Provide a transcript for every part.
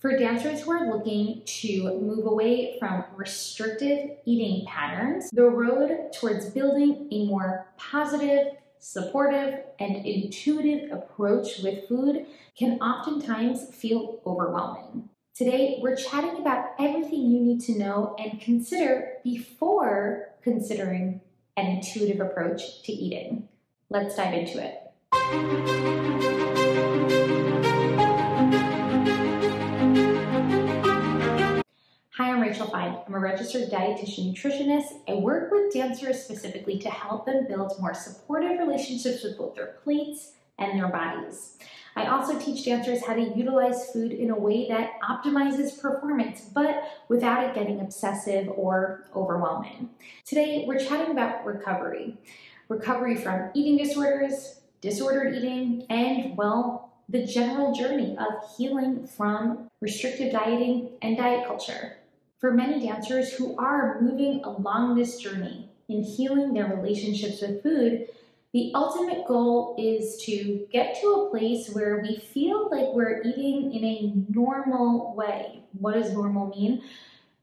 For dancers who are looking to move away from restrictive eating patterns, the road towards building a more positive, supportive, and intuitive approach with food can oftentimes feel overwhelming. Today, we're chatting about everything you need to know and consider before considering an intuitive approach to eating. Let's dive into it. I'm a registered dietitian nutritionist. I work with dancers specifically to help them build more supportive relationships with both their plates and their bodies. I also teach dancers how to utilize food in a way that optimizes performance, but without it getting obsessive or overwhelming. Today, we're chatting about recovery recovery from eating disorders, disordered eating, and, well, the general journey of healing from restrictive dieting and diet culture. For many dancers who are moving along this journey in healing their relationships with food, the ultimate goal is to get to a place where we feel like we're eating in a normal way. What does normal mean?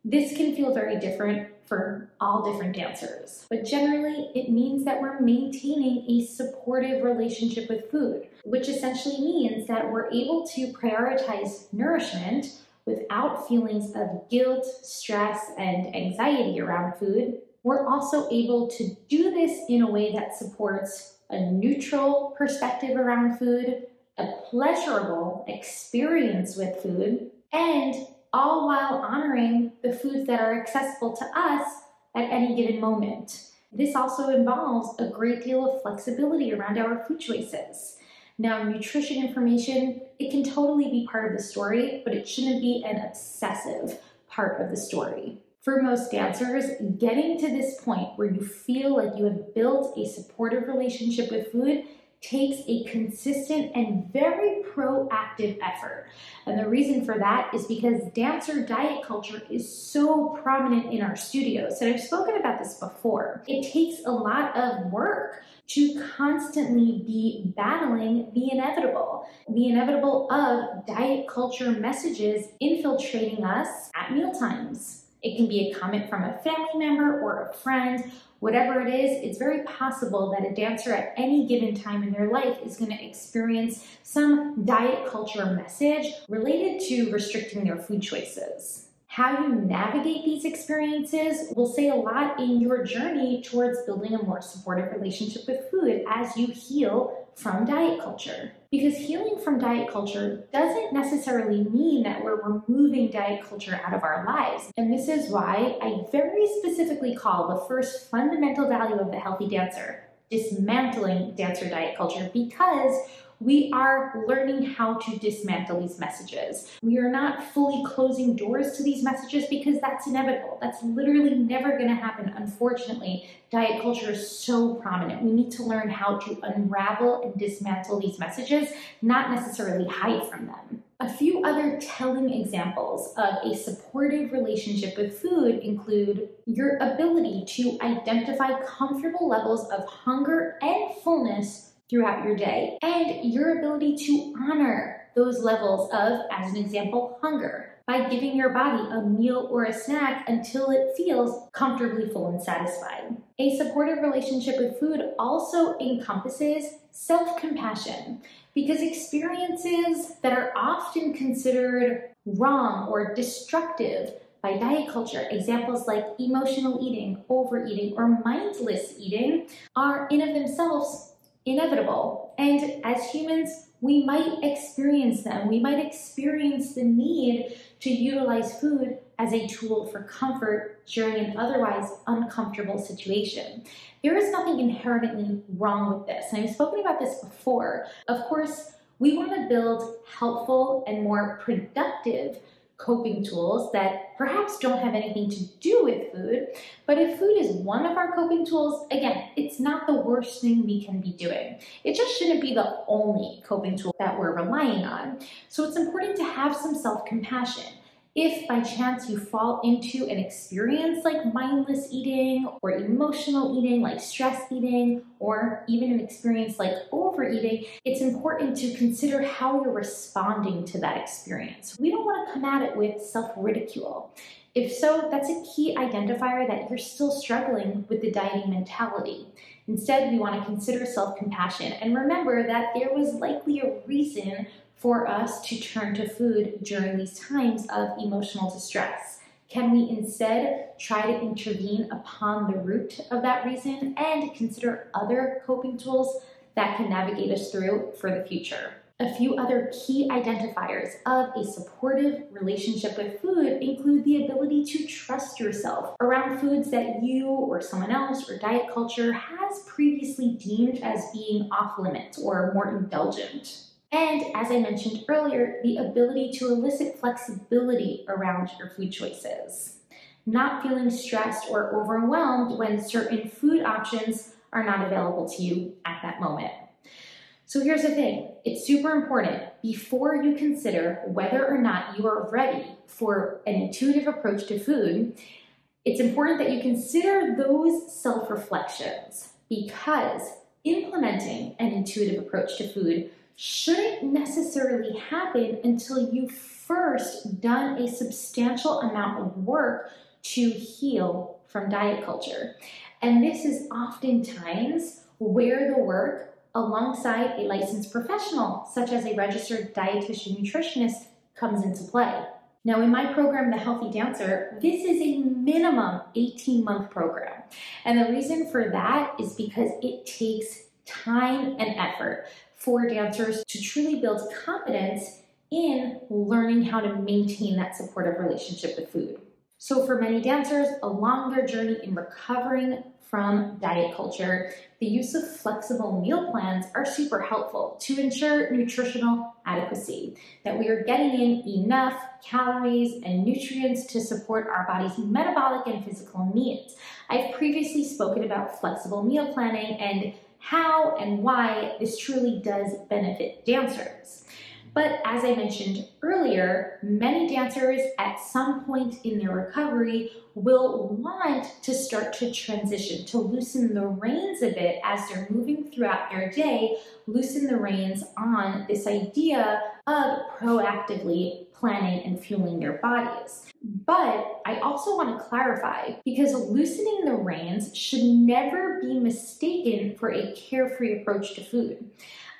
This can feel very different for all different dancers, but generally it means that we're maintaining a supportive relationship with food, which essentially means that we're able to prioritize nourishment without feelings of guilt, stress, and anxiety around food we're also able to do this in a way that supports a neutral perspective around food, a pleasurable experience with food, and all while honoring the foods that are accessible to us at any given moment. This also involves a great deal of flexibility around our food choices. Now, nutrition information, it can totally be part of the story, but it shouldn't be an obsessive part of the story. For most dancers, getting to this point where you feel like you have built a supportive relationship with food takes a consistent and very proactive effort. And the reason for that is because dancer diet culture is so prominent in our studios. And I've spoken about this before. It takes a lot of work to constantly be battling the inevitable, the inevitable of diet culture messages infiltrating us at mealtimes it can be a comment from a family member or a friend. Whatever it is, it's very possible that a dancer at any given time in their life is going to experience some diet culture message related to restricting their food choices. How you navigate these experiences will say a lot in your journey towards building a more supportive relationship with food as you heal from diet culture. Because healing from diet culture doesn't necessarily mean that we're removing diet culture out of our lives. And this is why I very specifically call the first fundamental value of the healthy dancer dismantling dancer diet culture because we are learning how to dismantle these messages. We are not fully closing doors to these messages because that's inevitable. That's literally never going to happen. Unfortunately, diet culture is so prominent. We need to learn how to unravel and dismantle these messages, not necessarily hide from them. A few other telling examples of a supportive relationship with food include your ability to identify comfortable levels of hunger and fullness throughout your day, and your ability to honor those levels of, as an example, hunger by giving your body a meal or a snack until it feels comfortably full and satisfied. A supportive relationship with food also encompasses self compassion because experiences that are often considered wrong or destructive by diet culture, examples like emotional eating, overeating, or mindless eating, are in of themselves inevitable. And as humans, we might experience them. We might experience the need to utilize food as a tool for comfort during an otherwise uncomfortable situation. There is nothing inherently wrong with this. And I've spoken about this before. Of course, we want to build helpful and more productive coping tools that perhaps don't have anything to do with food. But if food is one of our coping tools, again, it's not the worst thing we can be doing. It just shouldn't be the only coping tool that we're relying on. So it's important to have some self compassion. If by chance you fall into an experience like mindless eating or emotional eating, like stress eating, or even an experience like overeating, it's important to consider how you're responding to that experience. We don't want to come at it with self ridicule. If so, that's a key identifier that you're still struggling with the dieting mentality. Instead, we want to consider self compassion and remember that there was likely a reason for us to turn to food during these times of emotional distress? Can we instead try to intervene upon the root of that reason and consider other coping tools that can navigate us through for the future? A few other key identifiers of a supportive relationship with food include the ability to trust yourself around foods that you or someone else or diet culture has previously deemed as being off limits or more indulgent. And as I mentioned earlier, the ability to elicit flexibility around your food choices. Not feeling stressed or overwhelmed when certain food options are not available to you at that moment. So here's the thing it's super important before you consider whether or not you are ready for an intuitive approach to food. It's important that you consider those self reflections because implementing an intuitive approach to food shouldn't necessarily happen until you've first done a substantial amount of work to heal from diet culture. And this is oftentimes where the work alongside a licensed professional, such as a registered dietitian nutritionist, comes into play. Now, in my program, The Healthy Dancer, this is a minimum 18 month program. And the reason for that is because it takes time and effort for dancers to truly build confidence in learning how to maintain that supportive relationship with food. So, for many dancers, along their journey in recovering from diet culture, the use of flexible meal plans are super helpful to ensure nutritional adequacy, that we are getting in enough calories and nutrients to support our body's metabolic and physical needs. I've previously spoken about flexible meal planning and how and why this truly does benefit dancers. But as I mentioned earlier, many dancers at some point in their recovery will want to start to transition, to loosen the reins a bit as they're moving throughout their day, loosen the reins on this idea of proactively planning and fueling their bodies. But I also want to clarify because loosening the reins should never be mistaken for a carefree approach to food.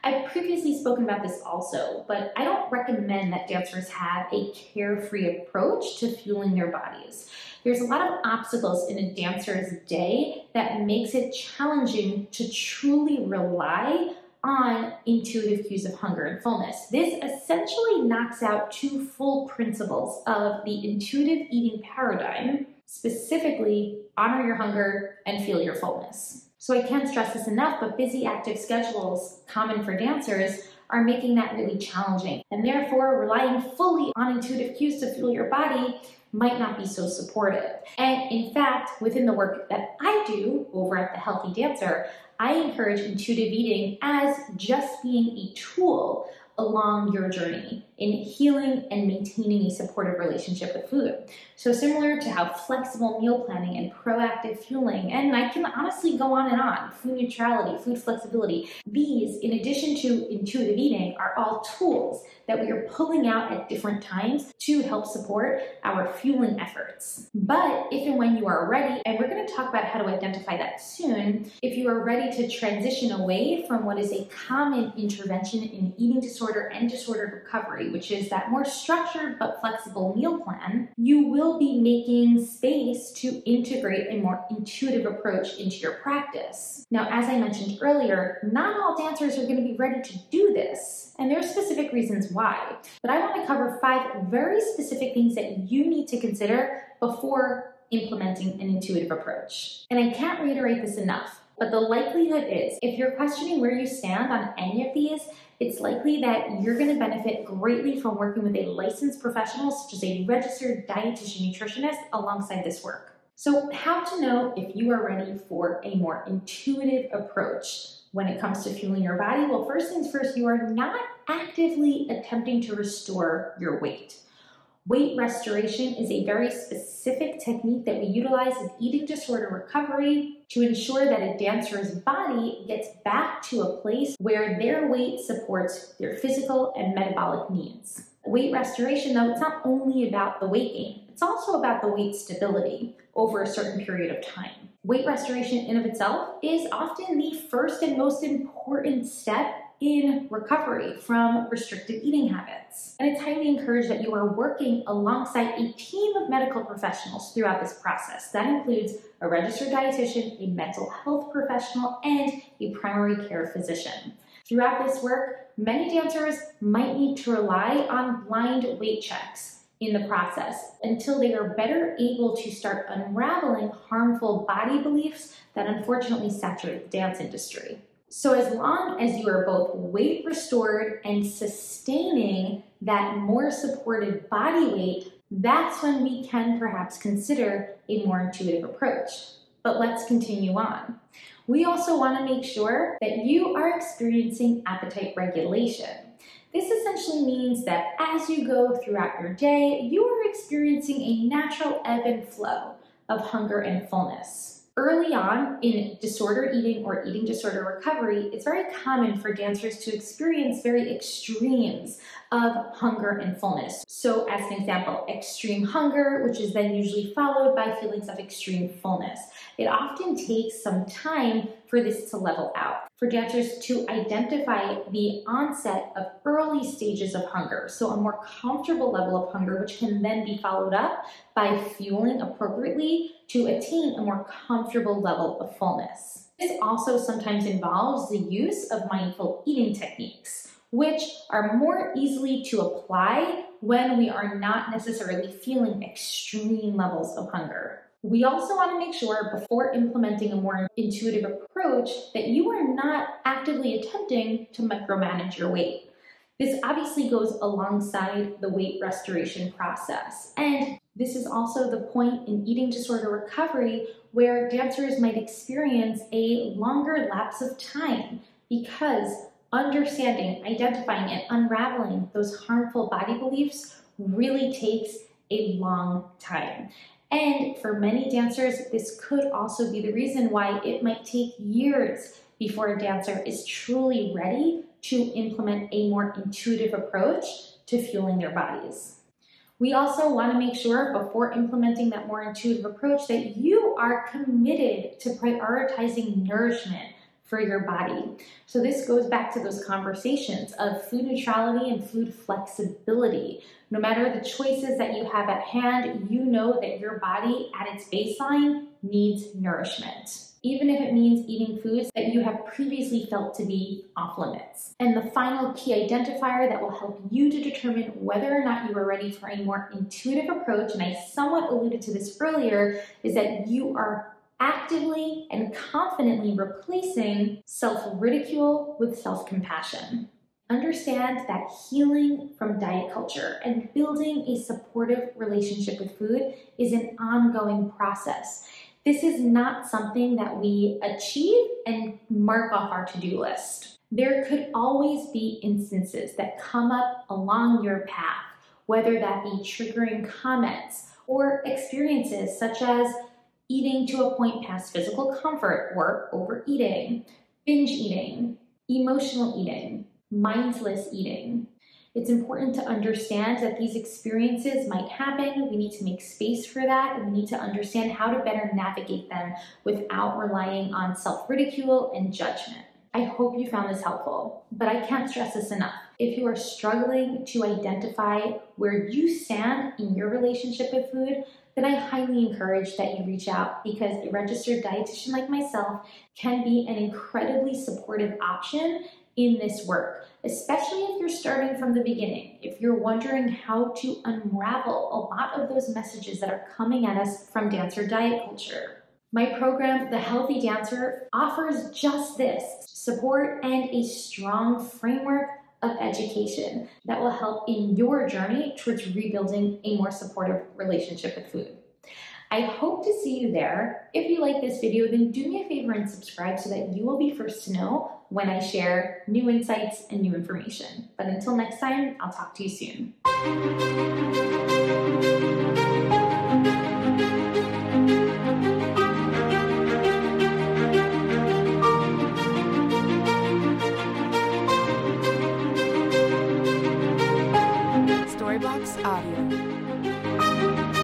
I've previously spoken about this also, but I don't recommend that dancers have a carefree approach to fueling their bodies. There's a lot of obstacles in a dancer's day that makes it challenging to truly rely on intuitive cues of hunger and fullness. This essentially knocks out two full principles of the intuitive eating paradigm, specifically honor your hunger and feel your fullness. So I can't stress this enough, but busy active schedules common for dancers are making that really challenging. And therefore, relying fully on intuitive cues to fuel your body might not be so supportive. And in fact, within the work that I do over at the Healthy Dancer, I encourage intuitive eating as just being a tool along your journey in healing and maintaining a supportive relationship with food. So, similar to how flexible meal planning and proactive fueling, and I can honestly go on and on food neutrality, food flexibility these, in addition to intuitive eating, are all tools that we are pulling out at different times to help support our fueling efforts. But if and when you are ready, and we're going to talk about how to identify that soon, if you are ready to transition away from what is a common intervention in eating disorder and disordered recovery, which is that more structured but flexible meal plan, you will be making space to integrate a more intuitive approach into your practice. Now, as I mentioned earlier, not all dancers are going to be ready to do this, and there are specific reasons why. But I want to cover five very specific things that you need to consider before implementing an intuitive approach. And I can't reiterate this enough. But the likelihood is, if you're questioning where you stand on any of these, it's likely that you're going to benefit greatly from working with a licensed professional, such as a registered dietitian nutritionist, alongside this work. So, how to know if you are ready for a more intuitive approach when it comes to fueling your body? Well, first things first, you are not actively attempting to restore your weight. Weight restoration is a very specific technique that we utilize in eating disorder recovery to ensure that a dancer's body gets back to a place where their weight supports their physical and metabolic needs. Weight restoration, though, it's not only about the weight gain, it's also about the weight stability over a certain period of time. Weight restoration in of itself is often the first and most important step in recovery from restrictive eating habits. And it's highly encouraged that you are working alongside a team of medical professionals throughout this process. That includes a registered dietitian, a mental health professional, and a primary care physician. Throughout this work, many dancers might need to rely on blind weight checks in the process until they are better able to start unraveling harmful body beliefs that unfortunately saturate the dance industry. So, as long as you are both weight restored and sustaining that more supported body weight, that's when we can perhaps consider a more intuitive approach. But let's continue on. We also want to make sure that you are experiencing appetite regulation. This essentially means that as you go throughout your day, you are experiencing a natural ebb and flow of hunger and fullness. Early on in disorder eating or eating disorder recovery, it's very common for dancers to experience very extremes of hunger and fullness. So, as an example, extreme hunger, which is then usually followed by feelings of extreme fullness. It often takes some time for this to level out. For dancers to identify the onset of early stages of hunger, so a more comfortable level of hunger, which can then be followed up by fueling appropriately to attain a more comfortable level of fullness. This also sometimes involves the use of mindful eating techniques, which are more easily to apply when we are not necessarily feeling extreme levels of hunger. We also want to make sure before implementing a more intuitive approach that you are not actively attempting to micromanage your weight. This obviously goes alongside the weight restoration process. And this is also the point in eating disorder recovery where dancers might experience a longer lapse of time because understanding, identifying, and unraveling those harmful body beliefs really takes a long time. And for many dancers, this could also be the reason why it might take years before a dancer is truly ready to implement a more intuitive approach to fueling their bodies. We also want to make sure before implementing that more intuitive approach that you are committed to prioritizing nourishment for your body. So, this goes back to those conversations of food neutrality and food flexibility. No matter the choices that you have at hand, you know that your body at its baseline needs nourishment even if it means eating foods that you have previously felt to be off limits. And the final key identifier that will help you to determine whether or not you are ready for a more intuitive approach, and I somewhat alluded to this earlier, is that you are actively and confidently replacing self ridicule with self compassion. Understand that healing from diet culture and building a supportive relationship with food is an ongoing process. This is not something that we achieve and mark off our to do list. There could always be instances that come up along your path, whether that be triggering comments or experiences such as eating to a point past physical comfort or overeating, binge eating, emotional eating, mindless eating. It's important to understand that these experiences might happen. We need to make space for that, and we need to understand how to better navigate them without relying on self ridicule and judgment. I hope you found this helpful, but I can't stress this enough. If you are struggling to identify where you stand in your relationship with food, then I highly encourage that you reach out because a registered dietitian like myself can be an incredibly supportive option in this work, especially if you're starting from the beginning. If you're wondering how to unravel a lot of those messages that are coming at us from dancer diet culture. My program, The Healthy Dancer, offers just this support and a strong framework of education that will help in your journey towards rebuilding a more supportive relationship with food. I hope to see you there. If you like this video, then do me a favor and subscribe so that you will be first to know when I share new insights and new information. But until next time, I'll talk to you soon.